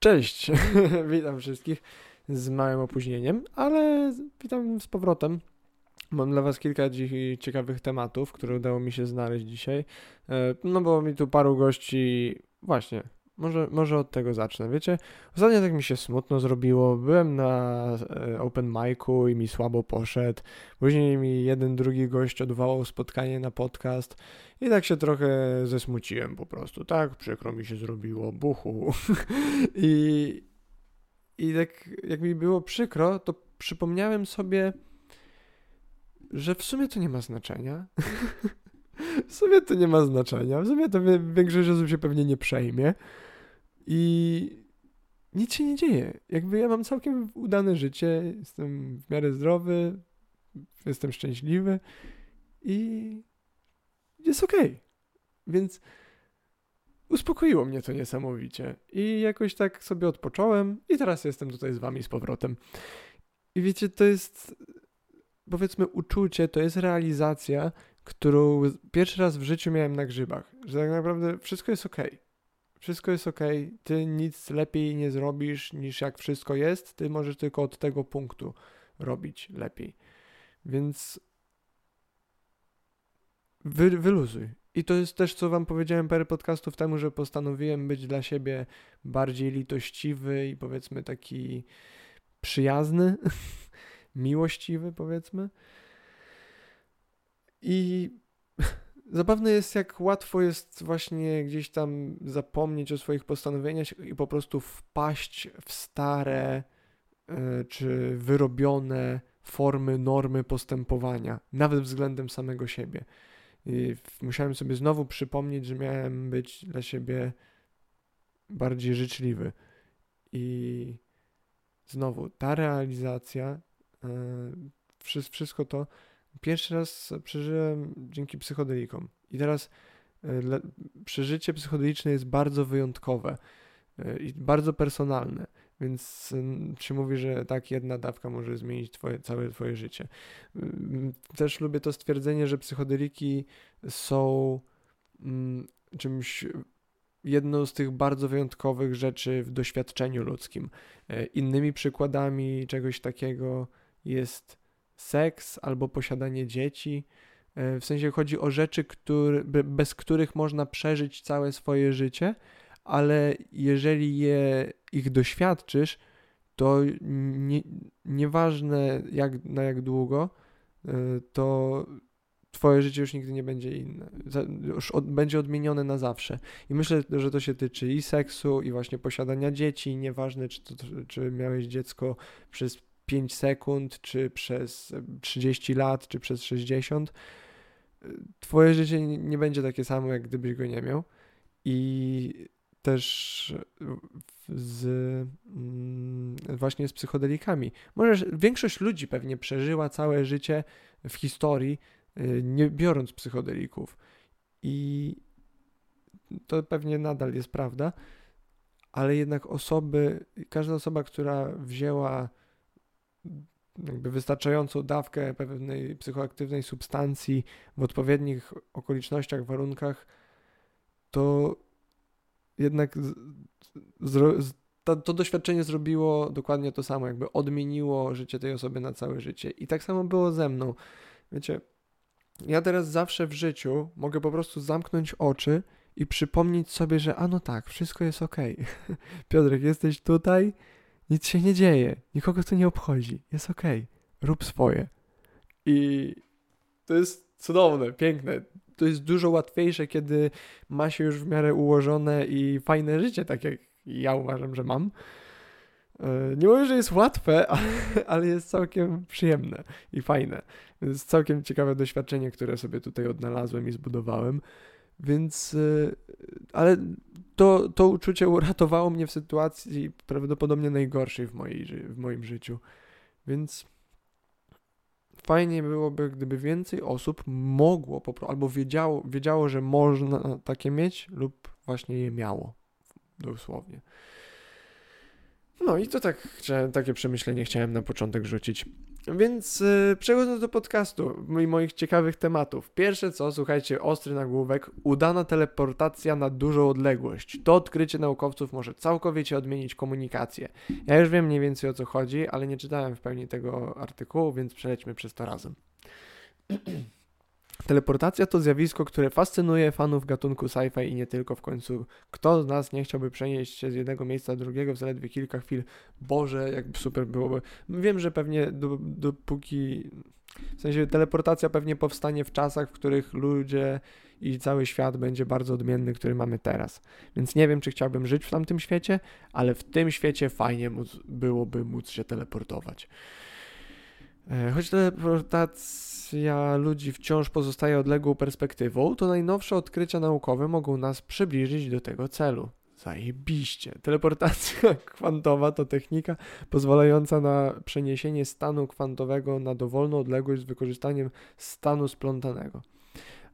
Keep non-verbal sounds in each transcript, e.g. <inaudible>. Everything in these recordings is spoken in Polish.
Cześć, <laughs> witam wszystkich z małym opóźnieniem, ale witam z powrotem. Mam dla Was kilka ciekawych tematów, które udało mi się znaleźć dzisiaj. E, no bo mi tu paru gości. Właśnie, może, może od tego zacznę. Wiecie, ostatnio tak mi się smutno zrobiło. Byłem na e, open micu i mi słabo poszedł. Później mi jeden, drugi gość odwołał spotkanie na podcast i tak się trochę zesmuciłem po prostu. Tak, przykro mi się zrobiło, buchu. <laughs> I, I tak jak mi było przykro, to przypomniałem sobie, że w sumie to nie ma znaczenia. <laughs> w sumie to nie ma znaczenia. W sumie to większość osób się pewnie nie przejmie. I nic się nie dzieje. Jakby ja mam całkiem udane życie, jestem w miarę zdrowy, jestem szczęśliwy i jest okej. Okay. Więc uspokoiło mnie to niesamowicie. I jakoś tak sobie odpocząłem i teraz jestem tutaj z wami z powrotem. I wiecie, to jest powiedzmy uczucie, to jest realizacja, którą pierwszy raz w życiu miałem na grzybach. Że tak naprawdę wszystko jest okej. Okay wszystko jest ok, ty nic lepiej nie zrobisz niż jak wszystko jest, ty możesz tylko od tego punktu robić lepiej. Więc wy, wyluzuj. I to jest też, co wam powiedziałem parę podcastów temu, że postanowiłem być dla siebie bardziej litościwy i powiedzmy taki przyjazny, <laughs> miłościwy powiedzmy. I Zabawne jest, jak łatwo jest właśnie gdzieś tam zapomnieć o swoich postanowieniach i po prostu wpaść w stare e, czy wyrobione formy, normy postępowania, nawet względem samego siebie. I musiałem sobie znowu przypomnieć, że miałem być dla siebie bardziej życzliwy. I znowu ta realizacja, e, wszystko to pierwszy raz przeżyłem dzięki psychodelikom. I teraz e, przeżycie psychodeliczne jest bardzo wyjątkowe e, i bardzo personalne. Więc się mówi, że tak, jedna dawka może zmienić twoje, całe twoje życie. Też lubię to stwierdzenie, że psychodeliki są czymś, jedną z tych bardzo wyjątkowych rzeczy w doświadczeniu ludzkim. E, innymi przykładami czegoś takiego jest seks albo posiadanie dzieci. E, w sensie chodzi o rzeczy, który, bez których można przeżyć całe swoje życie, ale jeżeli je, ich doświadczysz, to nie, nieważne jak, na jak długo, e, to twoje życie już nigdy nie będzie inne. Już od, będzie odmienione na zawsze. I myślę, że to się tyczy i seksu, i właśnie posiadania dzieci. Nieważne, czy, to, czy miałeś dziecko przez 5 sekund, czy przez 30 lat, czy przez 60, twoje życie nie będzie takie samo, jak gdybyś go nie miał. I też z mm, właśnie z psychodelikami. Możesz, większość ludzi pewnie przeżyła całe życie w historii, y, nie biorąc psychodelików. I to pewnie nadal jest prawda, ale jednak osoby, każda osoba, która wzięła jakby wystarczającą dawkę pewnej psychoaktywnej substancji w odpowiednich okolicznościach, warunkach, to jednak to, to, doświadczenie zrobiło dokładnie to samo, jakby odmieniło życie tej osoby na całe życie. I tak samo było ze mną. Wiecie, ja teraz zawsze w życiu mogę po prostu zamknąć oczy i przypomnieć sobie, że a no tak, wszystko jest ok. <laughs> Piotrek, jesteś tutaj, nic się nie dzieje, nikogo to nie obchodzi, jest okej, okay. rób swoje. I to jest cudowne, piękne. To jest dużo łatwiejsze, kiedy ma się już w miarę ułożone i fajne życie, tak jak ja uważam, że mam. E, nie mówię, że jest łatwe, <laughs> ale jest całkiem przyjemne i fajne. Jest całkiem ciekawe doświadczenie, które sobie tutaj odnalazłem i zbudowałem. Więc, y, ale to, to uczucie uratowało mnie w sytuacji prawdopodobnie najgorszej w, mojej, w moim życiu. Więc fajnie byłoby, gdyby więcej osób mogło albo wiedziało, wiedziało, że można takie mieć, lub właśnie je miało. Dosłownie. No i to tak takie przemyślenie chciałem na początek rzucić. Więc yy, przechodząc do podcastu i moich ciekawych tematów. Pierwsze co, słuchajcie, ostry nagłówek, udana teleportacja na dużą odległość. To odkrycie naukowców może całkowicie odmienić komunikację. Ja już wiem mniej więcej o co chodzi, ale nie czytałem w pełni tego artykułu, więc przelećmy przez to razem. <clears throat> Teleportacja to zjawisko, które fascynuje fanów gatunku sci-fi i nie tylko w końcu. Kto z nas nie chciałby przenieść się z jednego miejsca do drugiego w zaledwie kilka chwil? Boże, jak super byłoby. Wiem, że pewnie dopóki. W sensie teleportacja pewnie powstanie w czasach, w których ludzie i cały świat będzie bardzo odmienny, który mamy teraz. Więc nie wiem, czy chciałbym żyć w tamtym świecie, ale w tym świecie fajnie móc, byłoby móc się teleportować. E, choć teleportacja ludzi wciąż pozostaje odległą perspektywą, to najnowsze odkrycia naukowe mogą nas przybliżyć do tego celu. Zajebiście. Teleportacja <laughs> kwantowa to technika pozwalająca na przeniesienie stanu kwantowego na dowolną odległość z wykorzystaniem stanu splątanego.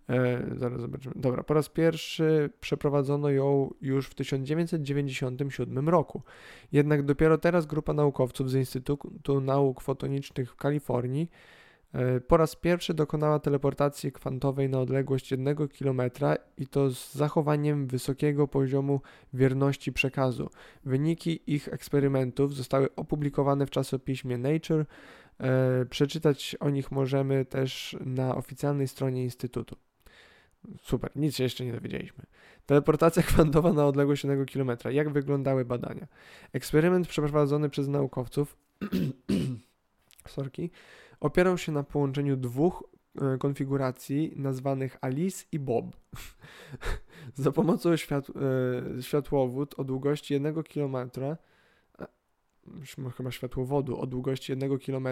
E, zaraz zobaczymy. Dobra, po raz pierwszy przeprowadzono ją już w 1997 roku. Jednak dopiero teraz grupa naukowców z Instytutu Nauk Fotonicznych w Kalifornii e, po raz pierwszy dokonała teleportacji kwantowej na odległość 1 km i to z zachowaniem wysokiego poziomu wierności przekazu. Wyniki ich eksperymentów zostały opublikowane w czasopiśmie Nature. E, przeczytać o nich możemy też na oficjalnej stronie Instytutu. Super, nic się jeszcze nie dowiedzieliśmy. Teleportacja <laughs> kwantowa na odległość 1 km. Jak wyglądały badania? Eksperyment przeprowadzony przez naukowców <clears throat> sorki, opierał się na połączeniu dwóch e, konfiguracji nazwanych Alice i Bob. <laughs> Za pomocą świat, e, światłowód o długości 1 km chyba światłowodu o długości 1 km,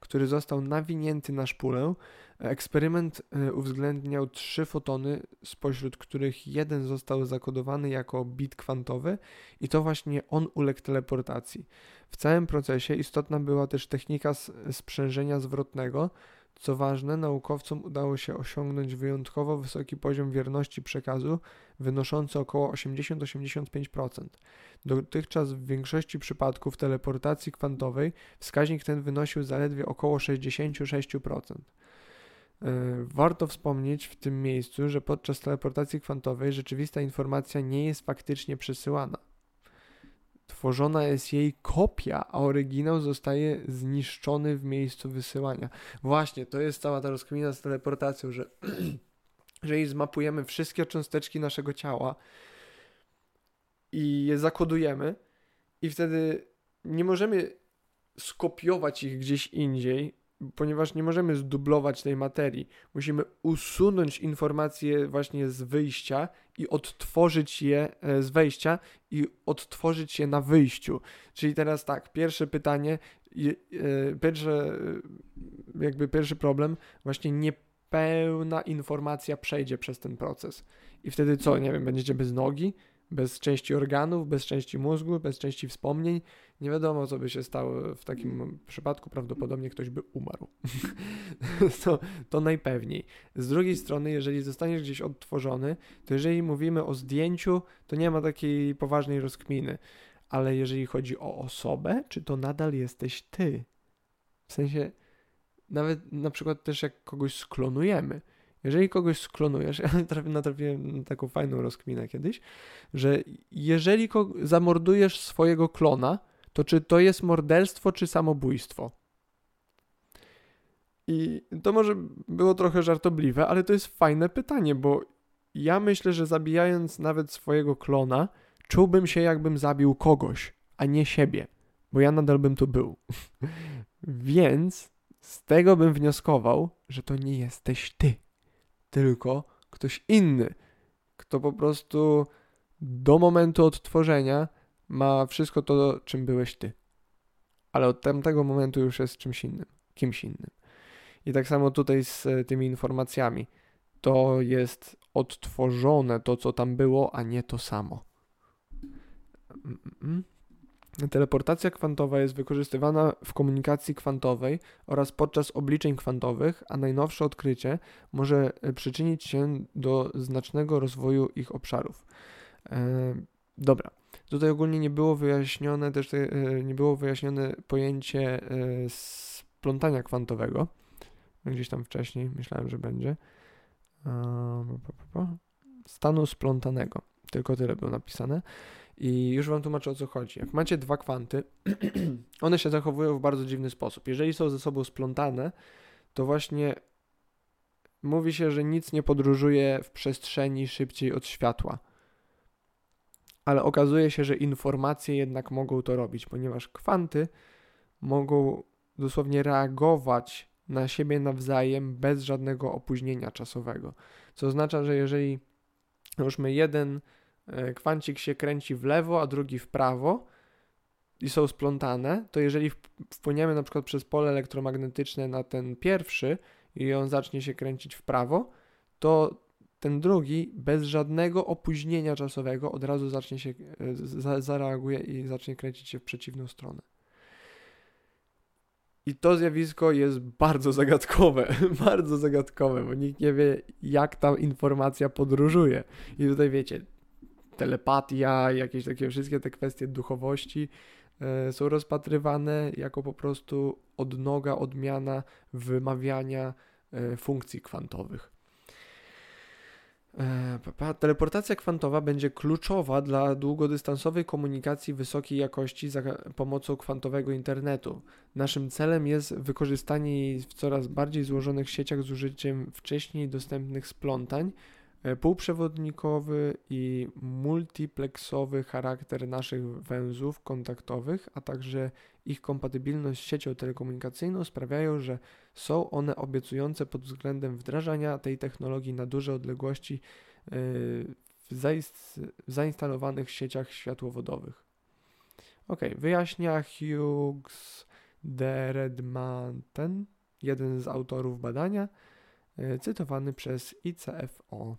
który został nawinięty na szpulę. Eksperyment e, uwzględniał trzy fotony, spośród których jeden został zakodowany jako bit kwantowy i to właśnie on uległ teleportacji. W całym procesie istotna była też technika sprzężenia zwrotnego, co ważne, naukowcom udało się osiągnąć wyjątkowo wysoki poziom wierności przekazu, wynoszący około 80-85%. Dotychczas w większości przypadków teleportacji kwantowej wskaźnik ten wynosił zaledwie około 66%. E, warto wspomnieć w tym miejscu, że podczas teleportacji kwantowej rzeczywista informacja nie jest faktycznie przesyłana tworzona jest jej kopia, a oryginał zostaje zniszczony w miejscu wysyłania. Właśnie, to jest cała ta rozkmina z teleportacją, że <clears throat> jeżeli zmapujemy wszystkie cząsteczki naszego ciała i je zakodujemy i wtedy nie możemy skopiować ich gdzieś indziej, ponieważ nie możemy zdublować tej materii. Musimy usunąć informacje właśnie z wyjścia i odtworzyć je e, z wejścia i odtworzyć je na wyjściu. Czyli teraz tak, pierwsze pytanie, e, pierwsze, e, jakby pierwszy problem, właśnie niepełna informacja przejdzie przez ten proces. I wtedy co, nie wiem, będziecie bez nogi, bez części organów, bez części mózgu, bez części wspomnień. Nie wiadomo, co by się stało w takim przypadku. Prawdopodobnie ktoś by umarł. <laughs> to, to najpewniej. Z drugiej strony, jeżeli zostaniesz gdzieś odtworzony, to jeżeli mówimy o zdjęciu, to nie ma takiej poważnej rozkminy. Ale jeżeli chodzi o osobę, czy to nadal jesteś ty? W sensie, nawet na przykład też jak kogoś sklonujemy, jeżeli kogoś sklonujesz, <laughs> ja natrafiłem na taką fajną rozkminę kiedyś, że jeżeli zamordujesz swojego klona, to czy to jest morderstwo, czy samobójstwo? I to może było trochę żartobliwe, ale to jest fajne pytanie, bo ja myślę, że zabijając nawet swojego klona, czułbym się jakbym zabił kogoś, a nie siebie, bo ja nadal bym tu był. <laughs> Więc z tego bym wnioskował, że to nie jesteś ty tylko ktoś inny, kto po prostu do momentu odtworzenia ma wszystko to, czym byłeś ty. Ale od tamtego momentu już jest czymś innym, kimś innym. I tak samo tutaj z e, tymi informacjami. To jest odtworzone to, co tam było, a nie to samo. Mm, mm, mm. Teleportacja kwantowa jest wykorzystywana w komunikacji kwantowej oraz podczas obliczeń kwantowych, a najnowsze odkrycie może e, przyczynić się do znacznego rozwoju ich obszarów. E, dobra, Tutaj ogólnie nie było wyjaśnione też te, nie było wyjaśnione pojęcie splątania kwantowego. Gdzieś tam wcześniej myślałem, że będzie. Stanu splątanego. Tylko tyle było napisane. I już Wam tłumaczę o co chodzi. Jak macie dwa kwanty, <clears throat> one się zachowują w bardzo dziwny sposób. Jeżeli są ze sobą splątane, to właśnie mówi się, że nic nie podróżuje w przestrzeni szybciej od światła. Ale okazuje się, że informacje jednak mogą to robić, ponieważ kwanty mogą dosłownie reagować na siebie nawzajem bez żadnego opóźnienia czasowego. Co oznacza, że jeżeli już my jeden kwancik się kręci w lewo, a drugi w prawo i są splątane, to jeżeli wpłyniemy na przykład przez pole elektromagnetyczne na ten pierwszy i on zacznie się kręcić w prawo, to ten drugi bez żadnego opóźnienia czasowego od razu zacznie się, e, zareaguje i zacznie kręcić się w przeciwną stronę. I to zjawisko jest bardzo zagadkowe, <laughs> bardzo zagadkowe, bo nikt nie wie, jak ta informacja podróżuje. I tutaj wiecie, telepatia, jakieś takie wszystkie te kwestie duchowości e, są rozpatrywane jako po prostu odnoga, odmiana wymawiania e, funkcji kwantowych. E, teleportacja kwantowa będzie kluczowa dla długodystansowej komunikacji wysokiej jakości za pomocą kwantowego internetu. Naszym celem jest wykorzystanie jej w coraz bardziej złożonych sieciach z użyciem wcześniej dostępnych splątań, półprzewodnikowy i multiplexowy charakter naszych węzłów kontaktowych, a także ich kompatybilność z siecią telekomunikacyjną sprawiają, że są one obiecujące pod względem wdrażania tej technologii na duże odległości e, w, zainstalowanych sieciach światłowodowych. Ok, wyjaśnia Hughes de Redmanten, jeden z autorów badania, e, cytowany przez ICFO.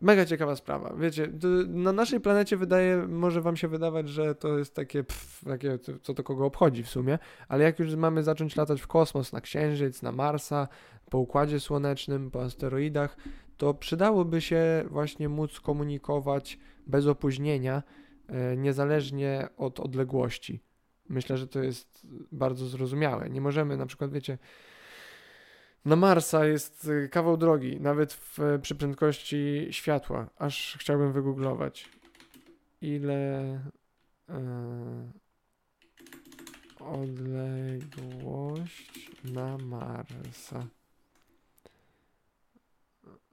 Mega ciekawa sprawa. Wiecie, na naszej planecie wydaje, może wam się wydawać, że to jest takie, pff, takie, co to kogo obchodzi w sumie, ale jak już mamy zacząć latać w kosmos, na Księżyc, na Marsa, po Układzie Słonecznym, po asteroidach, to przydałoby się właśnie móc komunikować bez opóźnienia, e, niezależnie od odległości. Myślę, że to jest bardzo zrozumiałe. Nie możemy na przykład, wiecie, na Marsa jest y, kawał drogi, nawet w, przy prędkości światła. Aż chciałbym wygooglować. Ile e, odległość na Marsa.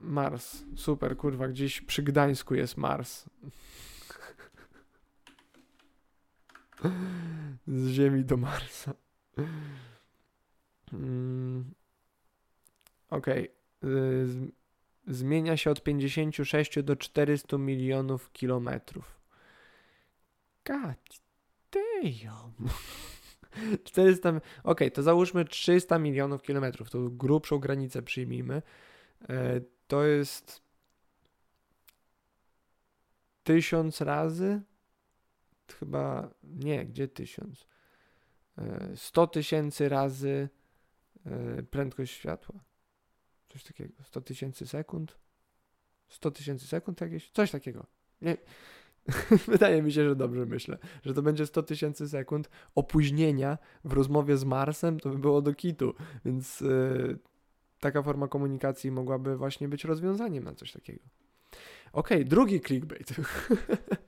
Mars. Super, kurwa, gdzieś przy Gdańsku jest Mars. <laughs> Z Ziemi do Marsa. Mm. Okej. Okay. Zmienia się od 56 do 400 milionów kilometrów. God damn. 400. Okej, okay, to załóżmy 300 milionów kilometrów. To grubszą granicę przyjmijmy. E, to jest tysiąc razy. Chyba nie, gdzie tysiąc? 100 e, tysięcy razy e, prędkość światła. Coś takiego. 100 tysięcy sekund? 100 tysięcy sekund jakieś? Coś takiego. Nie. <laughs> Wydaje mi się, że dobrze myślę, że to będzie 100 tysięcy sekund opóźnienia w rozmowie z Marsem, to by było do kitu, więc yy, taka forma komunikacji mogłaby właśnie być rozwiązaniem na coś takiego. Okej, okay, drugi clickbait. <laughs>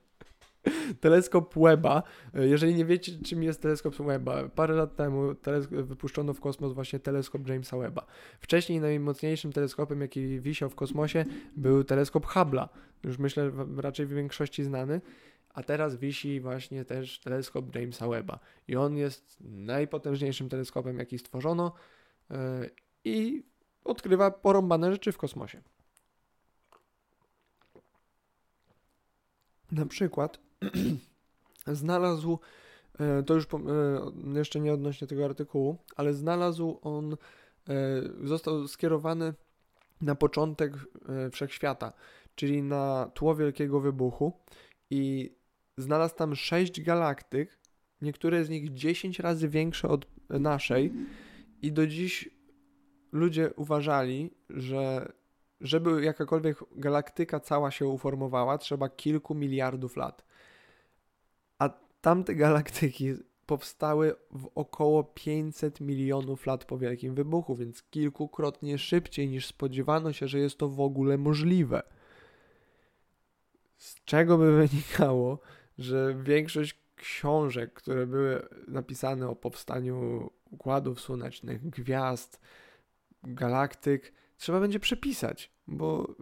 teleskop Webba. Jeżeli nie wiecie, czym jest teleskop Webba, parę lat temu wypuszczono w kosmos właśnie teleskop Jamesa Webba. Wcześniej najmocniejszym teleskopem, jaki wisiał w kosmosie, był teleskop Hubble'a. Już myślę, raczej w większości znany. A teraz wisi właśnie też teleskop Jamesa Webba. I on jest najpotężniejszym teleskopem, jaki stworzono yy, i odkrywa porąbane rzeczy w kosmosie. Na przykład <clears throat> znalazł, e, to już e, jeszcze nie odnośnie tego artykułu, ale znalazł on, e, został skierowany na początek wszechświata, czyli na tło Wielkiego Wybuchu i znalazł tam sześć galaktyk, niektóre z nich 10 razy większe od naszej i do dziś ludzie uważali, że żeby jakakolwiek galaktyka cała się uformowała, trzeba kilku miliardów lat. Tamte galaktyki powstały w około 500 milionów lat po Wielkim Wybuchu, więc kilkukrotnie szybciej niż spodziewano się, że jest to w ogóle możliwe. Z czego by <laughs> wynikało, że większość książek, które były napisane o powstaniu układów słonecznych, gwiazd, galaktyk, trzeba będzie przepisać, bo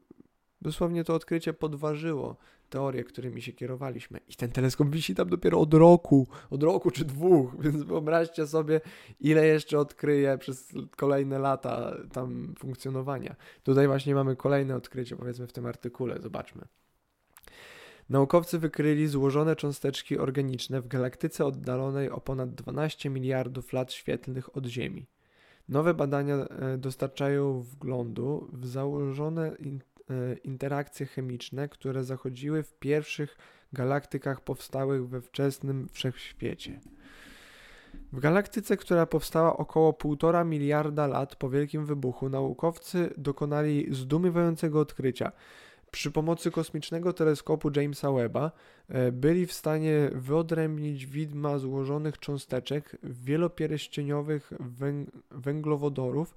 dosłownie to odkrycie podważyło teorie, którymi się kierowaliśmy. I ten teleskop wisi tam dopiero od roku, od roku czy dwóch, <laughs> więc wyobraźcie sobie, ile jeszcze odkryje przez kolejne lata tam funkcjonowania. Tutaj właśnie mamy kolejne odkrycie, powiedzmy w tym artykule, zobaczmy. Naukowcy wykryli złożone cząsteczki organiczne w galaktyce oddalonej o ponad 12 miliardów lat świetlnych od Ziemi. Nowe badania e, dostarczają wglądu w założone interakcje chemiczne, które zachodziły w pierwszych galaktykach powstałych we wczesnym wszechświecie. W galaktyce, która powstała około 1,5 miliarda lat po Wielkim Wybuchu, naukowcy dokonali zdumiewającego odkrycia. Przy pomocy kosmicznego teleskopu Jamesa Webba e, byli w stanie wyodrębnić widma złożonych cząsteczek wielopierścieniowych węglowodorów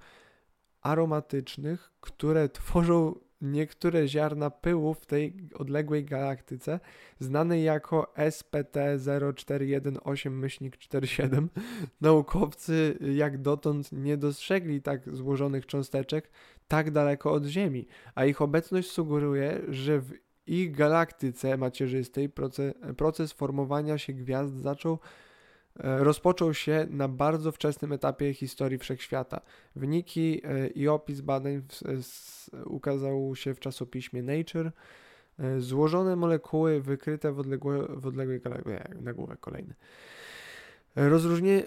aromatycznych, które tworzą niektóre ziarna pyłu w tej odległej galaktyce, znanej jako SPT0418-47, <laughs> naukowcy jak dotąd nie dostrzegli tak złożonych cząsteczek tak daleko od Ziemi, a ich obecność sugeruje, że w ich galaktyce macierzystej proces, proces formowania się gwiazd zaczął rozpoczął się na bardzo wczesnym etapie historii wszechświata. Wyniki e, i opis badań ukazał się w czasopiśmie Nature. E, złożone molekuły wykryte w, odległe, w odległej galaktyce. Nagłówek kolejny. Rozróżnie,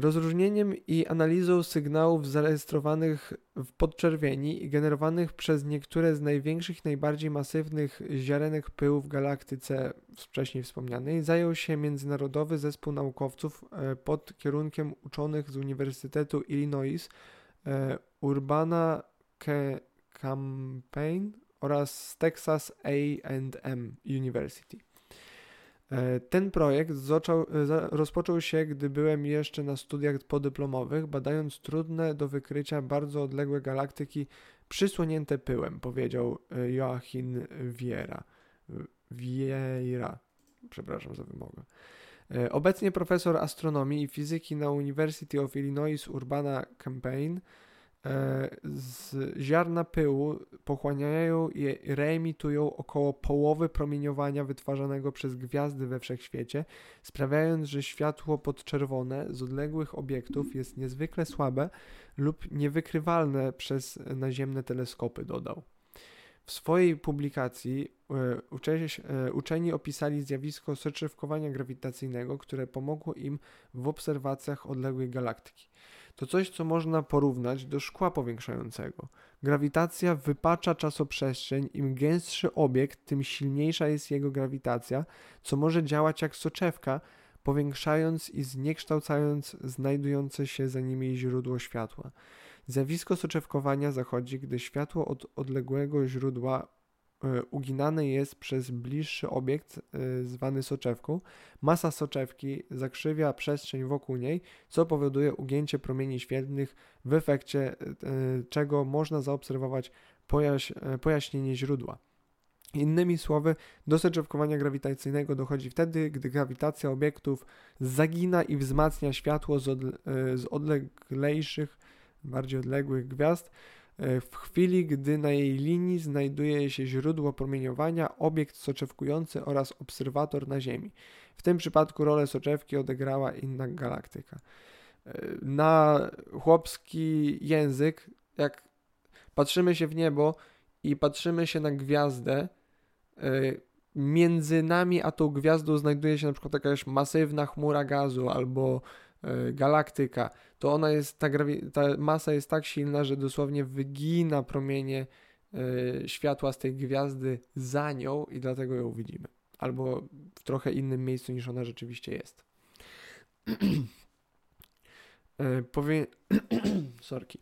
rozróżnieniem i analizą sygnałów zarejestrowanych w podczerwieni i generowanych przez niektóre z największych, najbardziej masywnych ziarenek pyłu w galaktyce wcześniej wspomnianej zajął się międzynarodowy zespół naukowców e, pod kierunkiem uczonych z Uniwersytetu Illinois e, Urbana Campaign oraz Texas A&M University. E, ten projekt e, rozpoczął się, gdy byłem jeszcze na studiach podyplomowych, badając trudne do wykrycia bardzo odległe galaktyki przysłonięte pyłem, powiedział e, Joachim Vieira. Vieira, przepraszam za wymogę. Obecnie profesor astronomii i fizyki na University of Illinois Urbana-Champaign E, z ziarna pyłu pochłaniają i reemitują około połowy promieniowania wytwarzanego przez gwiazdy we wszechświecie, sprawiając, że światło podczerwone z odległych obiektów jest niezwykle słabe lub niewykrywalne przez naziemne teleskopy, dodał. W swojej publikacji e, e, uczeni opisali zjawisko soczewkowania grawitacyjnego, które pomogło im w obserwacjach odległej galaktyki to coś, co można porównać do szkła powiększającego. Grawitacja wypacza czasoprzestrzeń, im gęstszy obiekt, tym silniejsza jest jego grawitacja, co może działać jak soczewka, powiększając i zniekształcając znajdujące się za nimi źródło światła. Zjawisko soczewkowania zachodzi, gdy światło od odległego źródła E, uginane jest przez bliższy obiekt e, zwany soczewką. Masa soczewki zakrzywia przestrzeń wokół niej, co powoduje ugięcie promieni świetlnych, w efekcie e, czego można zaobserwować pojaś pojaśnienie źródła. Innymi słowy, do soczewkowania grawitacyjnego dochodzi wtedy, gdy grawitacja obiektów zagina i wzmacnia światło z, z odleglejszych, bardziej odległych gwiazd, w chwili, gdy na jej linii znajduje się źródło promieniowania, obiekt soczewkujący oraz obserwator na Ziemi. W tym przypadku rolę soczewki odegrała inna galaktyka. E, na chłopski język, jak patrzymy się w niebo i patrzymy się na gwiazdę, e, między nami a tą gwiazdą znajduje się na przykład jakaś masywna chmura gazu albo E, galaktyka, to ona jest, ta, ta masa jest tak silna, że dosłownie wygina promienie e, światła z tej gwiazdy za nią i dlatego ją widzimy. Albo w trochę innym miejscu niż ona rzeczywiście jest. <clears throat> E, powie... <clears throat> Sorki.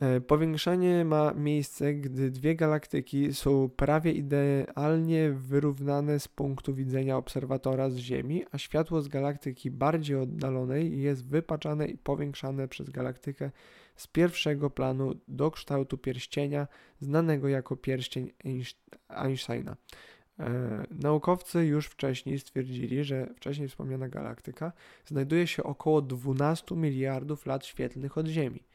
E, powiększenie ma miejsce, gdy dwie galaktyki są prawie idealnie wyrównane z punktu widzenia obserwatora z Ziemi, a światło z galaktyki bardziej oddalonej jest wypaczane i powiększane przez galaktykę z pierwszego planu do kształtu pierścienia, znanego jako pierścień Einsteina. E, naukowcy już wcześniej stwierdzili, że wcześniej wspomniana galaktyka znajduje się około 12 miliardów lat świetlnych od Ziemi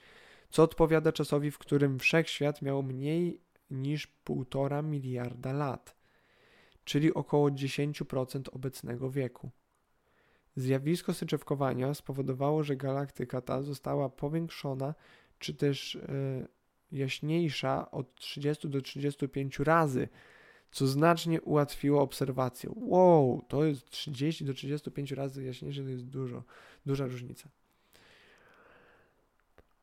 co odpowiada czasowi, w którym wszechświat miał mniej niż 1,5 miliarda lat, czyli około 10% obecnego wieku. Zjawisko syczewkowania spowodowało, że galaktyka ta została powiększona, czy też yy, jaśniejsza od 30 do 35 razy, co znacznie ułatwiło obserwację. Wow, to jest 30 do 35 razy jaśniejsze, to jest dużo, duża różnica.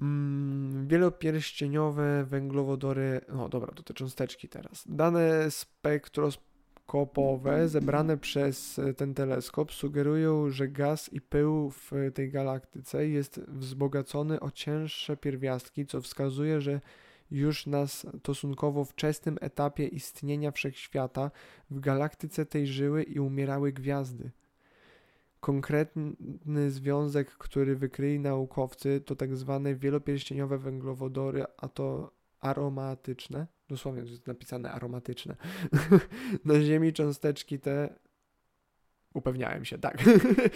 Mm, wielopierścieniowe węglowodory, no dobra, to te cząsteczki teraz. Dane spektroskopowe zebrane przez e, ten teleskop sugerują, że gaz i pył w tej galaktyce jest wzbogacony o cięższe pierwiastki, co wskazuje, że już na stosunkowo wczesnym etapie istnienia wszechświata w galaktyce tej żyły i umierały gwiazdy. Konkretny związek, który wykryli naukowcy, to tak zwane wielopierścieniowe węglowodory, a to aromatyczne. Dosłownie jest napisane aromatyczne. <laughs> Na Ziemi cząsteczki te. Upewniałem się, tak.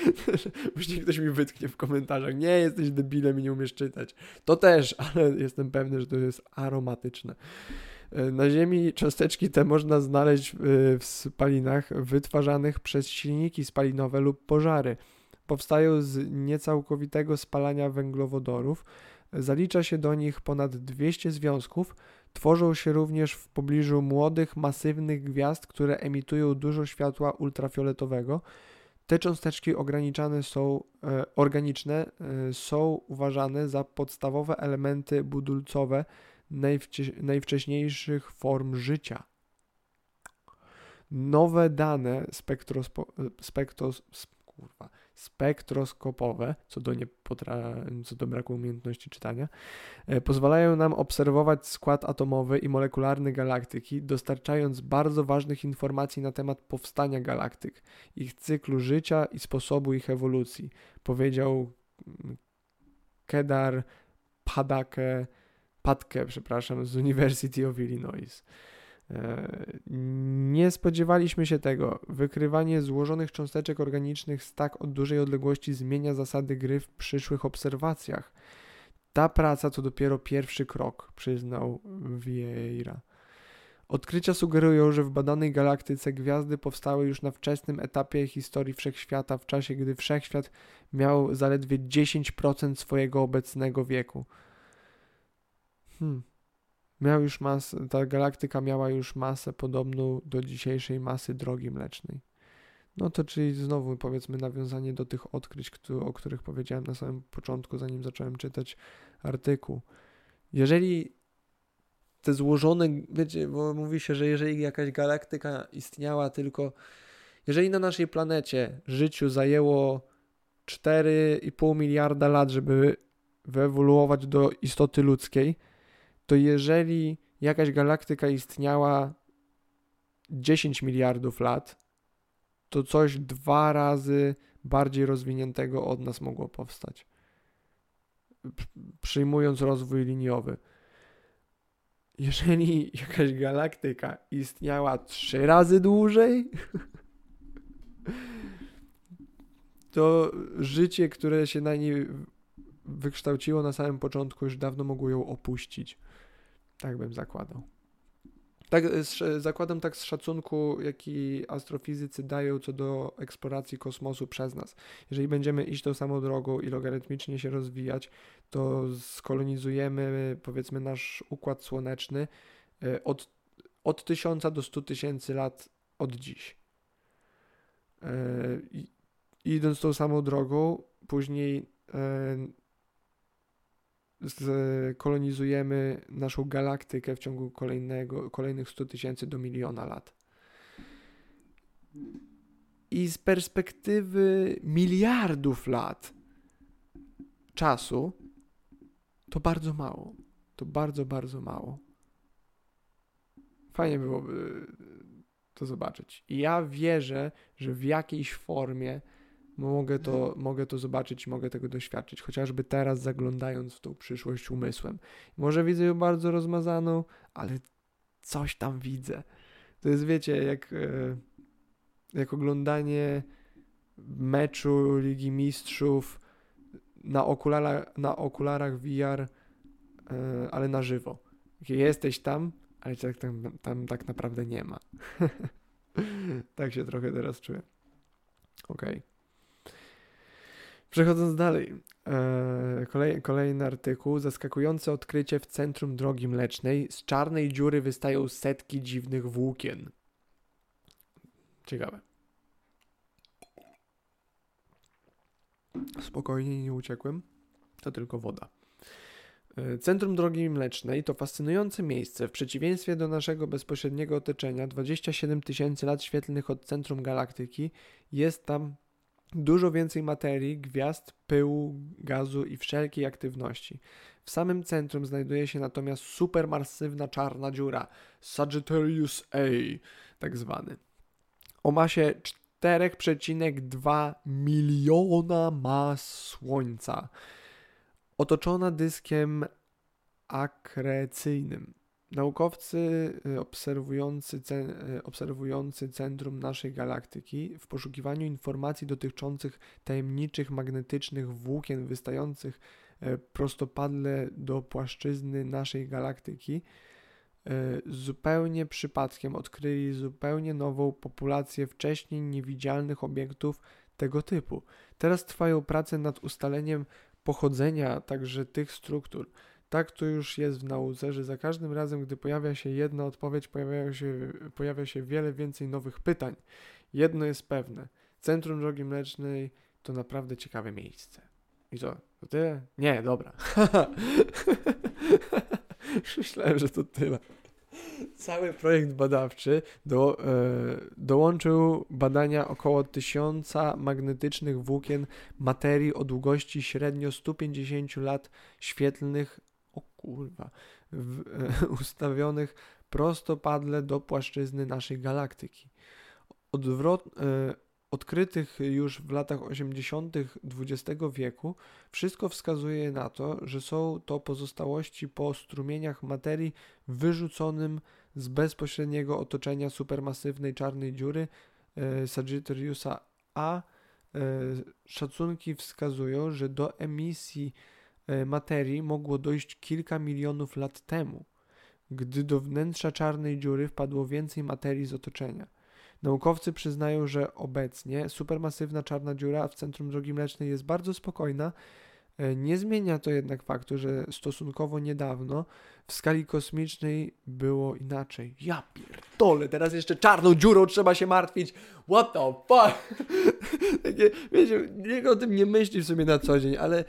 <laughs> Później ktoś mi wytknie w komentarzach. Nie, jesteś debilem i nie umiesz czytać. To też, ale jestem pewny, że to jest aromatyczne. E, na Ziemi cząsteczki te można znaleźć e, w spalinach wytwarzanych przez silniki spalinowe lub pożary. Powstają z niecałkowitego spalania węglowodorów. Zalicza się do nich ponad 200 związków. Tworzą się również w pobliżu młodych, masywnych gwiazd, które emitują dużo światła ultrafioletowego. Te cząsteczki ograniczane są, e, organiczne e, są uważane za podstawowe elementy budulcowe najwcześniejszych form życia. Nowe dane spektrospo, spektros, spektroskopowe, co do, nie co do braku umiejętności czytania, e, pozwalają nam obserwować skład atomowy i molekularny galaktyki, dostarczając bardzo ważnych informacji na temat powstania galaktyk, ich cyklu życia i sposobu ich ewolucji, powiedział mm, Kedar Padake Patkę, przepraszam, z University of Illinois. E, nie spodziewaliśmy się tego. Wykrywanie złożonych cząsteczek organicznych z tak od dużej odległości zmienia zasady gry w przyszłych obserwacjach. Ta praca to dopiero pierwszy krok, przyznał Vieira. Odkrycia sugerują, że w badanej galaktyce gwiazdy powstały już na wczesnym etapie historii wszechświata, w czasie gdy wszechświat miał zaledwie 10% swojego obecnego wieku. Hmm. Miał już masę, ta galaktyka miała już masę podobną do dzisiejszej masy drogi mlecznej. No to czyli znowu powiedzmy nawiązanie do tych odkryć, o których powiedziałem na samym początku, zanim zacząłem czytać artykuł. Jeżeli te złożone, wiecie, bo mówi się, że jeżeli jakaś galaktyka istniała tylko, jeżeli na naszej planecie życiu zajęło 4,5 miliarda lat, żeby wyewoluować do istoty ludzkiej, to jeżeli jakaś galaktyka istniała 10 miliardów lat, to coś dwa razy bardziej rozwiniętego od nas mogło powstać. Przyjmując rozwój liniowy. Jeżeli <laughs> jakaś galaktyka istniała trzy razy dłużej, <laughs> to życie, które się na niej wykształciło na samym początku, już dawno mogło ją opuścić. Tak bym zakładał. Tak, zakładam tak z szacunku, jaki astrofizycy dają co do eksploracji kosmosu przez nas. Jeżeli będziemy iść tą samą drogą i logarytmicznie się rozwijać, to skolonizujemy powiedzmy nasz układ słoneczny e, od, od 1000 do 100 tysięcy lat od dziś. E, I, idąc tą samą drogą, później e, kolonizujemy naszą galaktykę w ciągu kolejnego, kolejnych 100 tysięcy do miliona lat. I z perspektywy miliardów lat czasu to bardzo mało. to bardzo, bardzo mało. Fajnie byłoby to zobaczyć. I ja wierzę, że w jakiejś formie mogę to, mogę to zobaczyć, mogę tego doświadczyć, chociażby teraz zaglądając w tą przyszłość umysłem. Może widzę ją bardzo rozmazaną, ale coś tam widzę. To jest, wiecie, jak, e, jak oglądanie meczu Ligi Mistrzów na, okularach, na okularach VR, e, ale na żywo. Jesteś tam, ale tak, tam, tam tak naprawdę nie ma. <laughs> tak się trochę teraz czuję. Okej. Okay. Przechodząc dalej. E, kolej, kolejny artykuł. Zaskakujące odkrycie w centrum drogi mlecznej. Z czarnej dziury wystają setki dziwnych włókien. Ciekawe. Spokojnie nie uciekłem. To tylko woda. E, centrum Drogi Mlecznej to fascynujące miejsce. W przeciwieństwie do naszego bezpośredniego otoczenia, 27 tysięcy lat świetlnych od centrum galaktyki, jest tam dużo więcej materii, gwiazd, pyłu, gazu i wszelkiej aktywności. W samym centrum znajduje się natomiast supermasywna czarna dziura, Sagittarius A, tak zwany. O masie 4,2 miliona mas Słońca otoczona dyskiem akrecyjnym. Naukowcy y, obserwujący, y, obserwujący centrum naszej galaktyki w poszukiwaniu informacji dotyczących tajemniczych magnetycznych włókien wystających y, prostopadle do płaszczyzny naszej galaktyki zupełnie przypadkiem odkryli zupełnie nową populację wcześniej niewidzialnych obiektów tego typu. Teraz trwają prace nad ustaleniem pochodzenia także tych struktur. Tak to już jest w nauce, że za każdym razem, gdy pojawia się jedna odpowiedź, pojawia się, pojawia się wiele więcej nowych pytań. Jedno jest pewne: Centrum Drogi Mlecznej to naprawdę ciekawe miejsce. I co? To tyle? Nie, dobra. <laughs> Myślałem, że to tyle. Cały projekt badawczy do, e, dołączył badania około tysiąca magnetycznych włókien materii o długości średnio 150 lat świetlnych, kurwa, w, <laughs> ustawionych prostopadle do płaszczyzny naszej galaktyki. Odwrot, e, odkrytych już w latach 80. XX wieku, wszystko wskazuje na to, że są to pozostałości po strumieniach materii wyrzuconym z bezpośredniego otoczenia supermasywnej czarnej dziury e, Sagittariusa A. E, szacunki wskazują, że do emisji materii mogło dojść kilka milionów lat temu, gdy do wnętrza czarnej dziury wpadło więcej materii z otoczenia. Naukowcy przyznają, że obecnie supermasywna czarna dziura w centrum drogi mlecznej jest bardzo spokojna. E, nie zmienia to jednak faktu, że stosunkowo niedawno w skali kosmicznej było inaczej. Ja pierdolę, teraz jeszcze czarną dziurą trzeba się martwić. What the fuck? <laughs> Takie, wiecie, nikt o tym nie myśli w sobie na co dzień, ale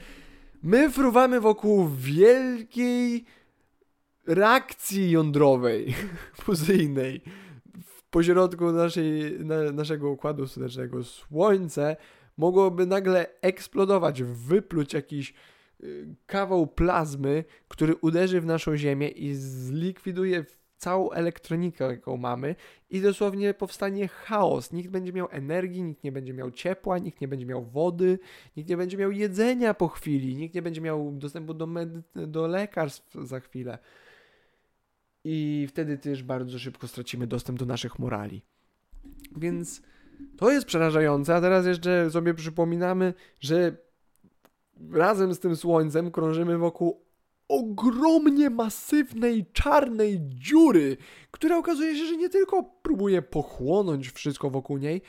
my fruwamy wokół wielkiej reakcji jądrowej, <laughs> fuzyjnej pośrodku naszej, na, naszego układu słonecznego Słońce mogłoby nagle eksplodować, wypluć jakiś y, kawał plazmy, który uderzy w naszą Ziemię i zlikwiduje całą elektronikę, jaką mamy i dosłownie powstanie chaos. Nikt będzie miał energii, nikt nie będzie miał ciepła, nikt nie będzie miał wody, nikt nie będzie miał jedzenia po chwili, nikt nie będzie miał dostępu do, do lekarstw za chwilę i wtedy też bardzo szybko stracimy dostęp do naszych morali. Więc to jest przerażające, a teraz jeszcze sobie przypominamy, że razem z tym słońcem krążymy wokół ogromnie masywnej czarnej dziury, która okazuje się, że nie tylko próbuje pochłonąć wszystko wokół niej,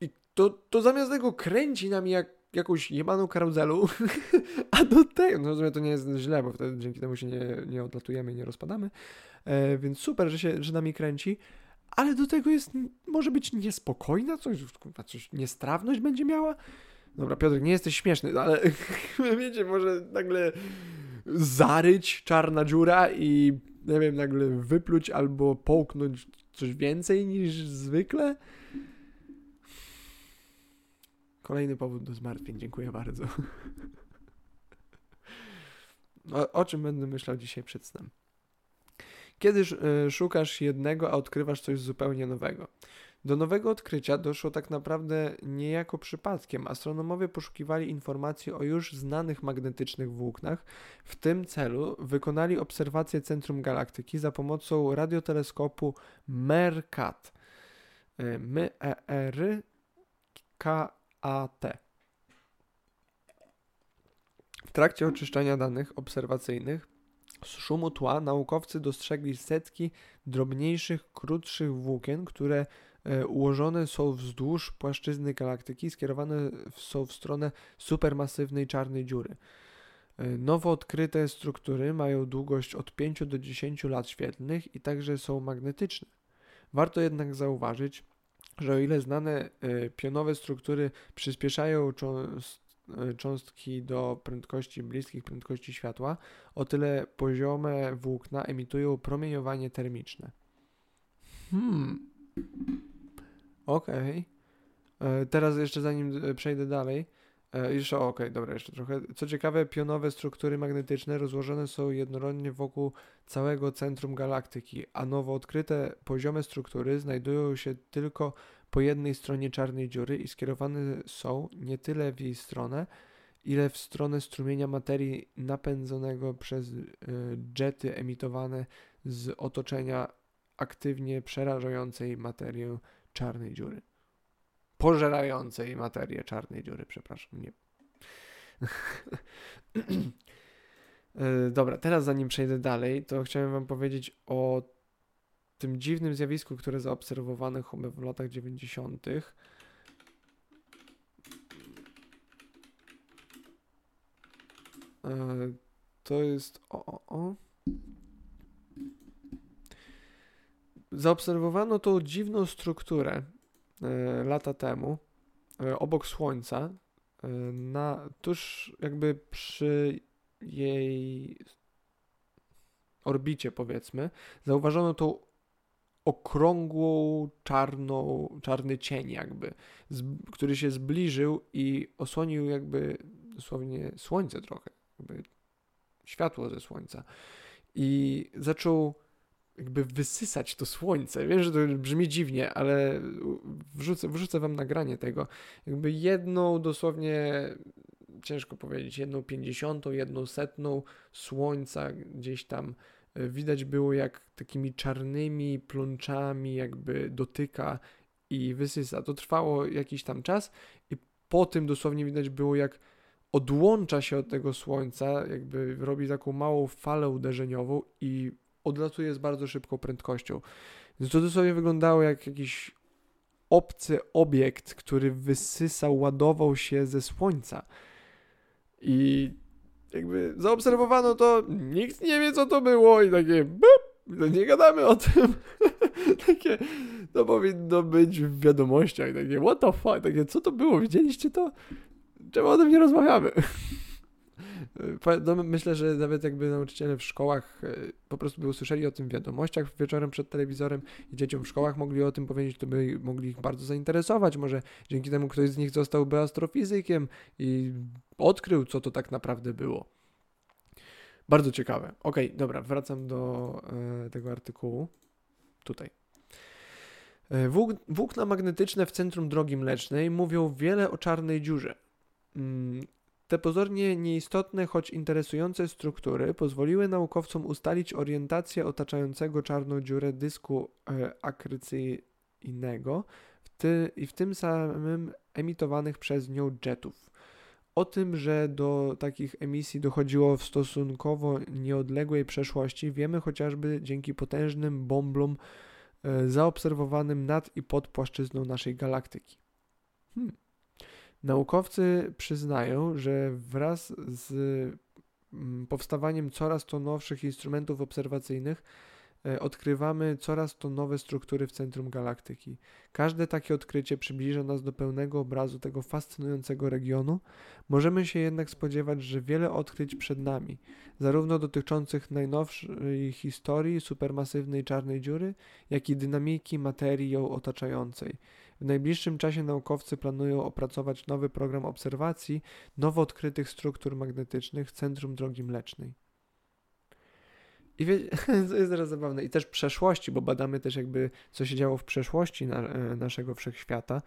i to, to zamiast tego kręci nam jak jakąś jebaną karuzelu, <laughs> a do tego, no rozumiem, to nie jest źle, bo wtedy dzięki temu się nie, nie odlatujemy nie rozpadamy, e, więc super, że się że nami kręci, ale do tego jest, może być niespokojna, coś, coś niestrawność będzie miała. Dobra, Piotr, nie jesteś śmieszny, ale <laughs> wiecie, może nagle zaryć czarna dziura i nie wiem, nagle wypluć albo połknąć coś więcej niż zwykle. Kolejny powód do zmartwień, dziękuję bardzo. <laughs> O, o czym będę myślał dzisiaj przed snem? Kiedy y, szukasz jednego, a odkrywasz coś zupełnie nowego. Do nowego odkrycia doszło tak naprawdę niejako przypadkiem. Astronomowie poszukiwali informacji o już znanych magnetycznych włóknach. W tym celu wykonali obserwację centrum galaktyki za pomocą radioteleskopu MERCAT. M-E-R-K-A-T. W trakcie oczyszczania danych obserwacyjnych z szumu tła naukowcy dostrzegli setki drobniejszych, krótszych włókien, które e, ułożone są wzdłuż płaszczyzny galaktyki, skierowane są w stronę supermasywnej czarnej dziury. E, nowo odkryte struktury mają długość od 5 do 10 lat świetlnych i także są magnetyczne. Warto jednak zauważyć, że o ile znane e, pionowe struktury przyspieszają E, cząstki do prędkości bliskich prędkości światła, o tyle poziome włókna emitują promieniowanie termiczne. Hmm. Okej. Okay. E, teraz jeszcze zanim e, przejdę dalej, jeszcze okej, okay, dobra, jeszcze trochę. Co ciekawe, pionowe struktury magnetyczne rozłożone są jednorodnie wokół całego centrum galaktyki, a nowo odkryte poziome struktury znajdują się tylko po jednej stronie czarnej dziury i skierowane są nie tyle w jej stronę, ile w stronę strumienia materii napędzonego przez jety emitowane z otoczenia aktywnie przerażającej materię czarnej dziury. Pożerającej materię czarnej dziury, przepraszam, nie. <laughs> E, dobra, teraz zanim przejdę dalej, to chciałem Wam powiedzieć o tym dziwnym zjawisku, które zaobserwowano chyba w latach 90. E, to jest. O, o, o. Zaobserwowano tą dziwną strukturę e, lata temu e, obok Słońca, na, tuż jakby przy jej orbicie, powiedzmy, zauważono tą okrągłą, czarną, czarny cień jakby, z, który się zbliżył i osłonił jakby dosłownie słońce trochę, jakby światło ze słońca. I zaczął jakby wysysać to słońce. Wiem, że to brzmi dziwnie, ale wrzucę, wrzucę wam nagranie tego. Jakby jedną dosłownie, ciężko powiedzieć, jedną pięćdziesiątą, jedną setną słońca gdzieś tam E, widać było jak takimi czarnymi plączami jakby dotyka i wysysa. To trwało jakiś tam czas i po tym dosłownie widać było jak odłącza się od tego słońca, jakby robi taką małą falę uderzeniową i odlatuje z bardzo szybką prędkością. Więc to dosłownie wyglądało jak jakiś obcy obiekt, który wysysał, ładował się ze słońca. I jakby zaobserwowano to, nikt nie wie co to było i takie bup, nie gadamy o tym. <laughs> takie, to powinno być w wiadomościach, takie what the fuck, takie co to było, widzieliście to? Czemu o tym nie rozmawiamy? No, myślę, że nawet jakby nauczyciele w szkołach e, po prostu by usłyszeli o tym w wiadomościach wieczorem przed telewizorem i dzieciom w szkołach mogli o tym powiedzieć, to by mogli ich bardzo zainteresować. Może dzięki temu ktoś z nich zostałby astrofizykiem i odkrył, co to tak naprawdę było. Bardzo ciekawe. Ok, dobra, wracam do e, tego artykułu. Tutaj. E, włókna magnetyczne w centrum drogi mlecznej mówią wiele o czarnej dziurze. Te pozornie nieistotne, choć interesujące struktury pozwoliły naukowcom ustalić orientację otaczającego czarną dziurę dysku e, akrecyjnego w ty, i w tym samym emitowanych przez nią jetów. O tym, że do takich emisji dochodziło w stosunkowo nieodległej przeszłości, wiemy chociażby dzięki potężnym bomblom e, zaobserwowanym nad i pod płaszczyzną naszej galaktyki. Hmm. Naukowcy przyznają, że wraz z mm, powstawaniem coraz to nowszych instrumentów obserwacyjnych e, odkrywamy coraz to nowe struktury w centrum galaktyki. Każde takie odkrycie przybliża nas do pełnego obrazu tego fascynującego regionu. Możemy się jednak spodziewać, że wiele odkryć przed nami, zarówno dotyczących najnowszej historii supermasywnej czarnej dziury, jak i dynamiki materii ją otaczającej. W najbliższym czasie naukowcy planują opracować nowy program obserwacji nowo odkrytych struktur magnetycznych w centrum drogi mlecznej. I wie, <laughs> to jest teraz zabawne. I też przeszłości, bo badamy też jakby, co się działo w przeszłości na, e, naszego wszechświata.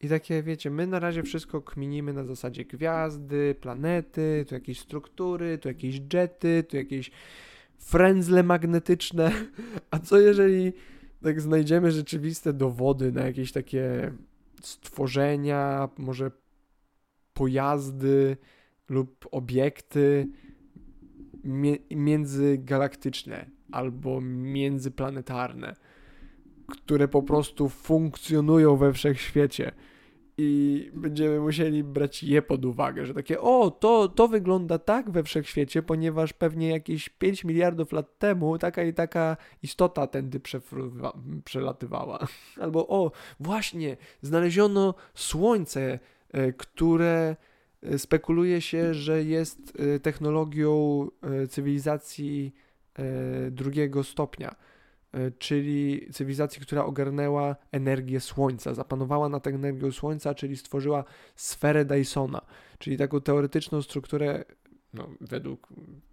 I takie, wiecie, my na razie wszystko kminimy na zasadzie gwiazdy, planety, tu jakieś struktury, tu jakieś jety, tu jakieś frędzle magnetyczne. <laughs> A co jeżeli tak znajdziemy rzeczywiste dowody na jakieś takie stworzenia, może pojazdy lub obiekty międzygalaktyczne albo międzyplanetarne, które po prostu funkcjonują we wszechświecie i będziemy musieli brać je pod uwagę, że takie, o, to, to wygląda tak we wszechświecie, ponieważ pewnie jakieś 5 miliardów lat temu taka i taka istota tędy przelatywała. <laughs> Albo, o, właśnie, znaleziono Słońce, e, które e, spekuluje się, że jest e, technologią cywilizacji drugiego stopnia czyli cywilizacji, która ogarnęła energię Słońca, zapanowała nad energią Słońca, czyli stworzyła sferę Dysona, czyli taką teoretyczną strukturę, no, według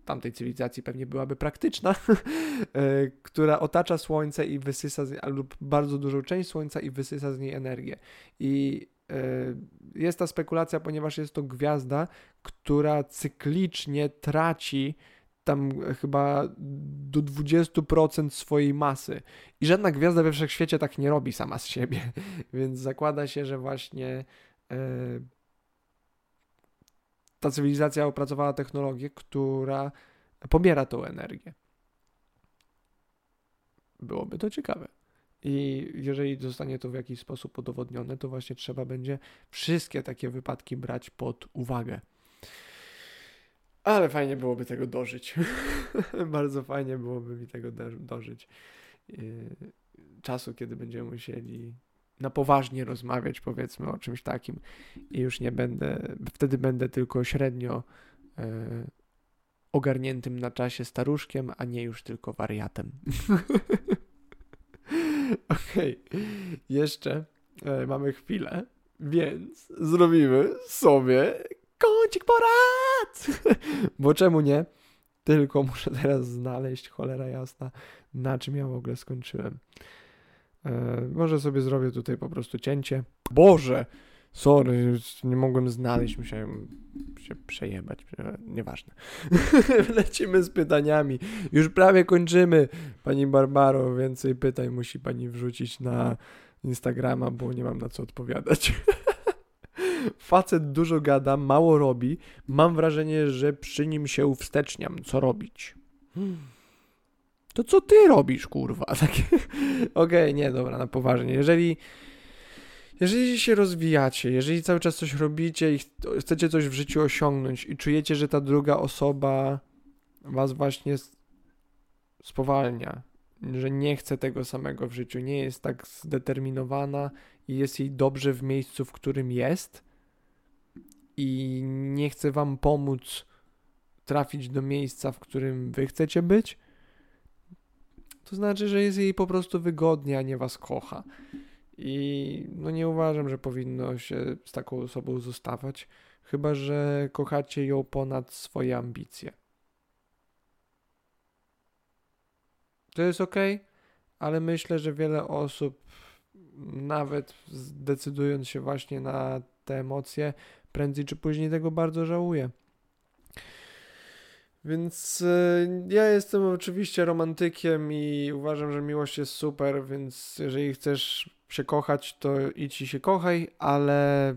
tamtej cywilizacji pewnie byłaby praktyczna, <laughs> e, która otacza Słońce i wysysa, z, lub bardzo dużą część Słońca i wysysa z niej energię. I e, jest ta spekulacja, ponieważ jest to gwiazda, która cyklicznie traci tam chyba do 20% swojej masy. I żadna gwiazda we wszechświecie tak nie robi sama z siebie. <laughs> Więc zakłada się, że właśnie e, ta cywilizacja opracowała technologię, która pobiera tą energię. Byłoby to ciekawe. I jeżeli zostanie to w jakiś sposób udowodnione, to właśnie trzeba będzie wszystkie takie wypadki brać pod uwagę. Ale fajnie byłoby tego dożyć. <laughs> Bardzo fajnie byłoby mi tego dożyć. Yy, czasu, kiedy będziemy musieli na poważnie rozmawiać, powiedzmy o czymś takim, i już nie będę, wtedy będę tylko średnio yy, ogarniętym na czasie staruszkiem, a nie już tylko wariatem. <laughs> Okej, okay. jeszcze yy, mamy chwilę, więc zrobimy sobie kącik porad! <laughs> Bo czemu nie? Tylko muszę teraz znaleźć, cholera jasna, na czym ja w ogóle skończyłem. E, może sobie zrobię tutaj po prostu cięcie. Boże! Sorry, nie mogłem znaleźć, musiałem się przejebać, nieważne. <laughs> Lecimy z pytaniami. Już prawie kończymy, pani Barbaro. Więcej pytań musi pani wrzucić na Instagrama, bo nie mam na co odpowiadać. <laughs> Facet dużo gada, mało robi. Mam wrażenie, że przy nim się uwsteczniam. Co robić? To co ty robisz, kurwa? <laughs> Takie... Okej, okay, nie, dobra, na poważnie. Jeżeli, jeżeli się rozwijacie, jeżeli cały czas coś robicie i chcecie coś w życiu osiągnąć i czujecie, że ta druga osoba was właśnie spowalnia, że nie chce tego samego w życiu, nie jest tak zdeterminowana i jest jej dobrze w miejscu, w którym jest, i nie chce wam pomóc trafić do miejsca, w którym wy chcecie być, to znaczy, że jest jej po prostu wygodnie, a nie was kocha. I no nie uważam, że powinno się z taką osobą zostawać, chyba że kochacie ją ponad swoje ambicje. To jest ok, ale myślę, że wiele osób, nawet zdecydując się właśnie na te emocje, prędzej czy później tego bardzo żałuję. Więc e, ja jestem oczywiście romantykiem i uważam, że miłość jest super, więc jeżeli chcesz się kochać, to idź i się kochaj, ale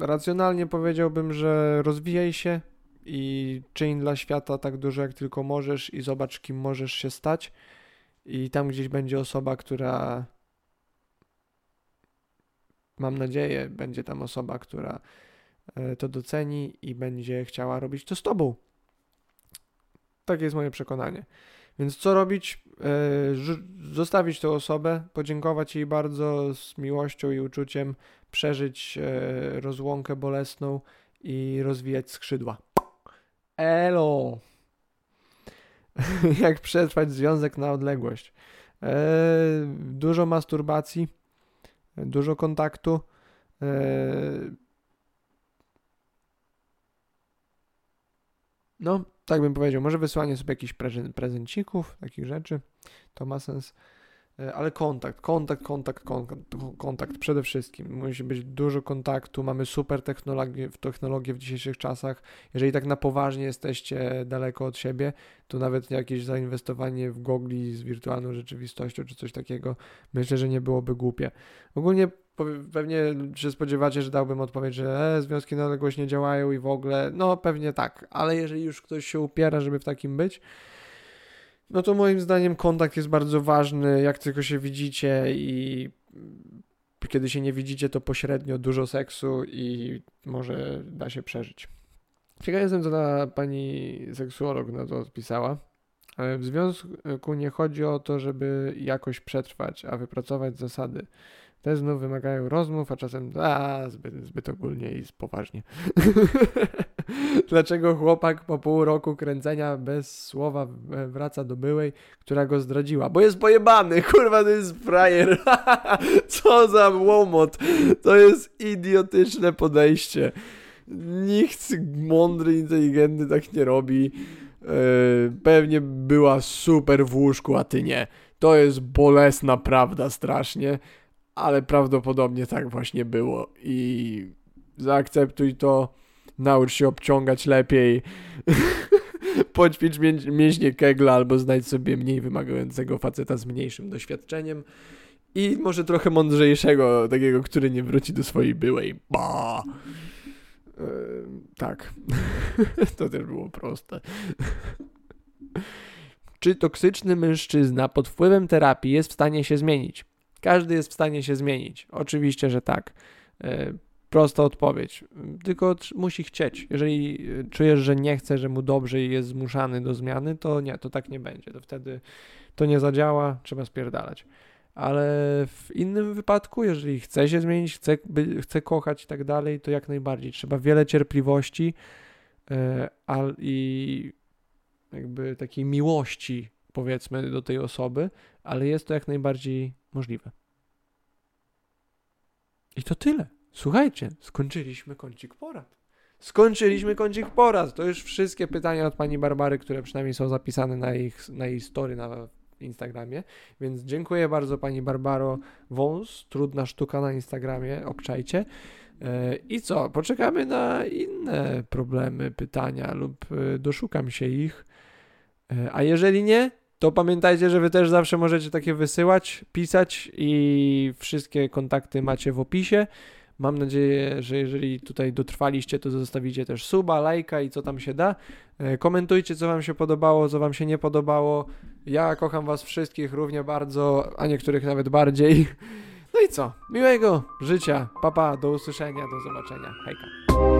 racjonalnie powiedziałbym, że rozwijaj się i czyń dla świata tak dużo jak tylko możesz i zobacz kim możesz się stać i tam gdzieś będzie osoba, która mam nadzieję, będzie tam osoba, która E, to doceni i będzie chciała robić to z tobą. Takie jest moje przekonanie. Więc co robić? E, zostawić tę osobę, podziękować jej bardzo z miłością i uczuciem, przeżyć e, rozłąkę bolesną i rozwijać skrzydła. Elo! <laughs> Jak przetrwać związek na odległość? Dużo masturbacji, dużo kontaktu. No, tak bym powiedział, może wysłanie sobie jakichś prezencików, takich rzeczy, to ma sens. E, ale kontakt, kontakt, kontakt, kontakt, kontakt przede wszystkim. Musi być dużo kontaktu, mamy super technologię, technologię w dzisiejszych czasach. Jeżeli tak na poważnie jesteście daleko od siebie, to nawet jakieś zainwestowanie w gogli z wirtualną rzeczywistością czy coś takiego, myślę, że nie byłoby głupie. Ogólnie pewnie się spodziewacie, że dałbym odpowiedź, że e, związki na odległość nie działają i w ogóle, no pewnie tak, ale jeżeli już ktoś się upiera, żeby w takim być, no to moim zdaniem kontakt jest bardzo ważny, jak tylko się widzicie i kiedy się nie widzicie, to pośrednio dużo seksu i może da się przeżyć. Ciekaw jestem, co ta pani seksuolog na to odpisała. W związku nie chodzi o to, żeby jakoś przetrwać, a wypracować zasady. Te znów wymagają rozmów, a czasem a, zbyt, zbyt ogólnie i poważnie. <laughs> <laughs> Dlaczego chłopak po pół roku kręcenia bez słowa wraca do byłej, która go zdradziła? Bo jest pojebany, <laughs> kurwa, to jest frajer. <laughs> Co za łomot. To jest idiotyczne podejście. Nikt mądry, inteligentny tak nie robi. Yy, pewnie była super w łóżku, a ty nie. To jest bolesna prawda strasznie ale prawdopodobnie tak właśnie było i zaakceptuj to, naucz się obciągać lepiej, <laughs> poćwicz mięśnie kegla albo znajdź sobie mniej wymagającego faceta z mniejszym doświadczeniem i może trochę mądrzejszego, takiego, który nie wróci do swojej byłej. Ba! Tak. <laughs> to też było proste. <laughs> Czy toksyczny mężczyzna pod wpływem terapii jest w stanie się zmienić? Każdy jest w stanie się zmienić. Oczywiście, że tak. Prosta odpowiedź. Tylko musi chcieć. Jeżeli e, czujesz, że nie chce, że mu dobrze i jest zmuszany do zmiany, to nie, to tak nie będzie. To wtedy to nie zadziała, trzeba spierdalać. Ale w innym wypadku, jeżeli chce się zmienić, chce, by, chce kochać i tak dalej, to jak najbardziej. Trzeba wiele cierpliwości yy, i jakby takiej miłości, powiedzmy, do tej osoby, ale jest to jak najbardziej możliwe. I to tyle. Słuchajcie, skończyliśmy kącik porad. Skończyliśmy kącik porad. To już wszystkie pytania od pani Barbary, które przynajmniej są zapisane na, ich, na jej story na Instagramie. Więc dziękuję bardzo pani Barbaro Wąs. Trudna sztuka na Instagramie, obczajcie. E, I co? Poczekamy na inne problemy, pytania lub e, doszukam się ich. E, a jeżeli nie, to pamiętajcie, że wy też zawsze możecie takie wysyłać, pisać i wszystkie kontakty macie w opisie. Mam nadzieję, że jeżeli tutaj dotrwaliście, to zostawicie też suba, lajka i co tam się da. E, komentujcie, co wam się podobało, co wam się nie podobało. Ja kocham was wszystkich równie bardzo, a niektórych nawet bardziej. No i co? Miłego życia. Papa, pa, do usłyszenia, do zobaczenia. Hejka.